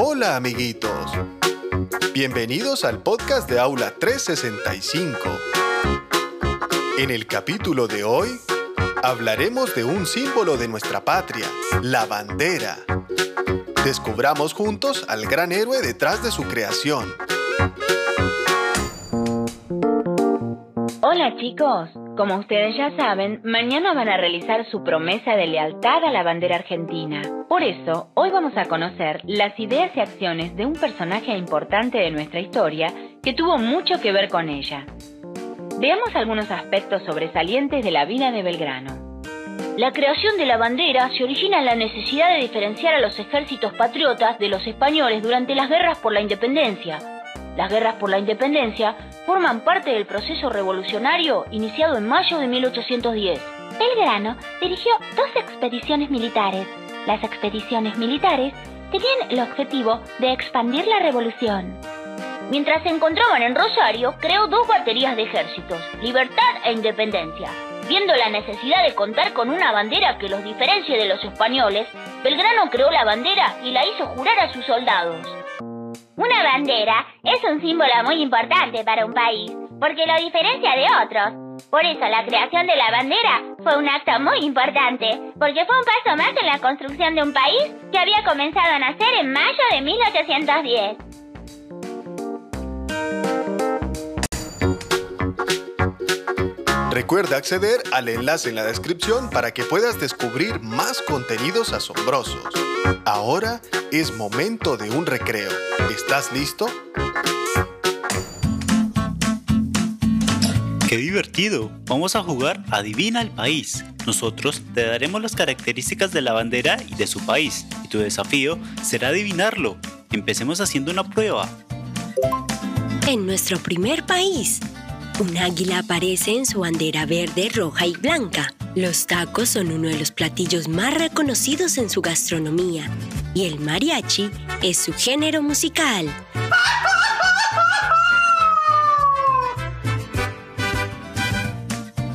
Hola amiguitos. Bienvenidos al podcast de Aula 365. En el capítulo de hoy hablaremos de un símbolo de nuestra patria, la bandera. Descubramos juntos al gran héroe detrás de su creación. Hola chicos, como ustedes ya saben, mañana van a realizar su promesa de lealtad a la bandera argentina. Por eso, hoy vamos a conocer las ideas y acciones de un personaje importante de nuestra historia que tuvo mucho que ver con ella. Veamos algunos aspectos sobresalientes de la vida de Belgrano. La creación de la bandera se origina en la necesidad de diferenciar a los ejércitos patriotas de los españoles durante las guerras por la independencia. Las guerras por la independencia forman parte del proceso revolucionario iniciado en mayo de 1810. Belgrano dirigió dos expediciones militares. Las expediciones militares tenían el objetivo de expandir la revolución. Mientras se encontraban en Rosario, creó dos baterías de ejércitos, Libertad e Independencia. Viendo la necesidad de contar con una bandera que los diferencie de los españoles, Belgrano creó la bandera y la hizo jurar a sus soldados. Una bandera es un símbolo muy importante para un país, porque lo diferencia de otros. Por eso la creación de la bandera fue un acto muy importante, porque fue un paso más en la construcción de un país que había comenzado a nacer en mayo de 1810. Recuerda acceder al enlace en la descripción para que puedas descubrir más contenidos asombrosos. Ahora es momento de un recreo. ¿Estás listo? ¡Qué divertido! Vamos a jugar Adivina el país. Nosotros te daremos las características de la bandera y de su país, y tu desafío será adivinarlo. Empecemos haciendo una prueba. En nuestro primer país, un águila aparece en su bandera verde, roja y blanca. Los tacos son uno de los platillos más reconocidos en su gastronomía y el mariachi es su género musical.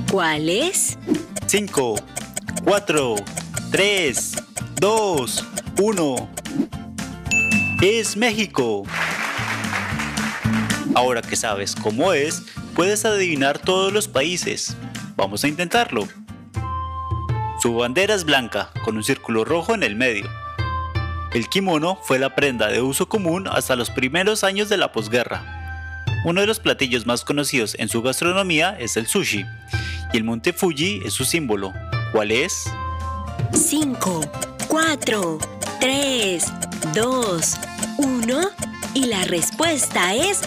¿Cuál es? 5, 4, 3, 2, 1. Es México. Ahora que sabes cómo es, puedes adivinar todos los países. Vamos a intentarlo. Su bandera es blanca, con un círculo rojo en el medio. El kimono fue la prenda de uso común hasta los primeros años de la posguerra. Uno de los platillos más conocidos en su gastronomía es el sushi, y el monte Fuji es su símbolo. ¿Cuál es? 5, 4, 3, 2, 1 y la respuesta es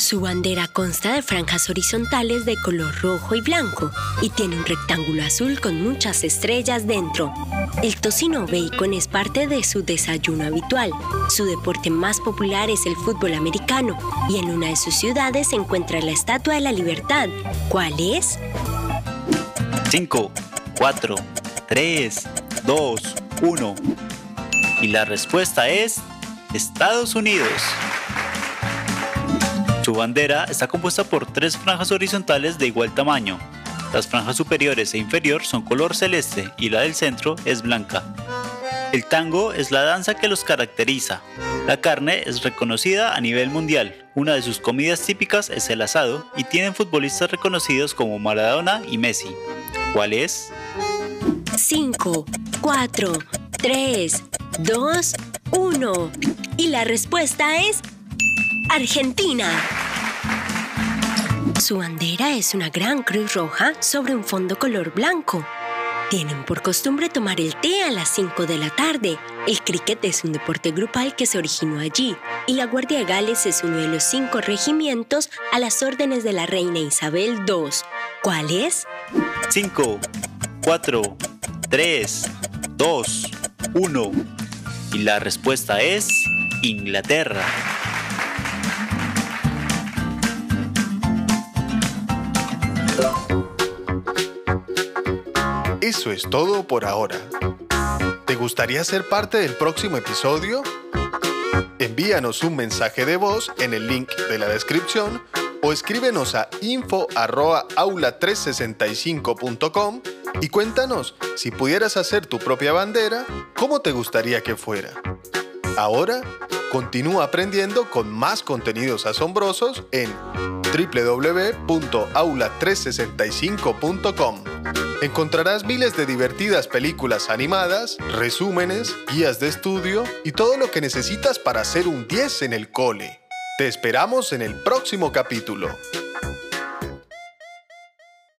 Su bandera consta de franjas horizontales de color rojo y blanco y tiene un rectángulo azul con muchas estrellas dentro. El tocino bacon es parte de su desayuno habitual. Su deporte más popular es el fútbol americano y en una de sus ciudades se encuentra la Estatua de la Libertad. ¿Cuál es? 5, 4, 3, 2, 1. Y la respuesta es Estados Unidos. Su bandera está compuesta por tres franjas horizontales de igual tamaño. Las franjas superiores e inferior son color celeste y la del centro es blanca. El tango es la danza que los caracteriza. La carne es reconocida a nivel mundial. Una de sus comidas típicas es el asado y tienen futbolistas reconocidos como Maradona y Messi. ¿Cuál es? 5, 4, 3, 2, 1. Y la respuesta es Argentina. Su bandera es una gran cruz roja sobre un fondo color blanco. Tienen por costumbre tomar el té a las 5 de la tarde. El cricket es un deporte grupal que se originó allí y la Guardia de Gales es uno de los cinco regimientos a las órdenes de la reina Isabel II. ¿Cuál es? 5, 4, 3, 2, 1. Y la respuesta es Inglaterra. Eso es todo por ahora. ¿Te gustaría ser parte del próximo episodio? Envíanos un mensaje de voz en el link de la descripción o escríbenos a info.aula365.com Y cuéntanos, si pudieras hacer tu propia bandera, ¿cómo te gustaría que fuera? Ahora, continúa aprendiendo con más contenidos asombrosos en www.aula365.com. Encontrarás miles de divertidas películas animadas, resúmenes, guías de estudio y todo lo que necesitas para hacer un 10 en el cole. Te esperamos en el próximo capítulo.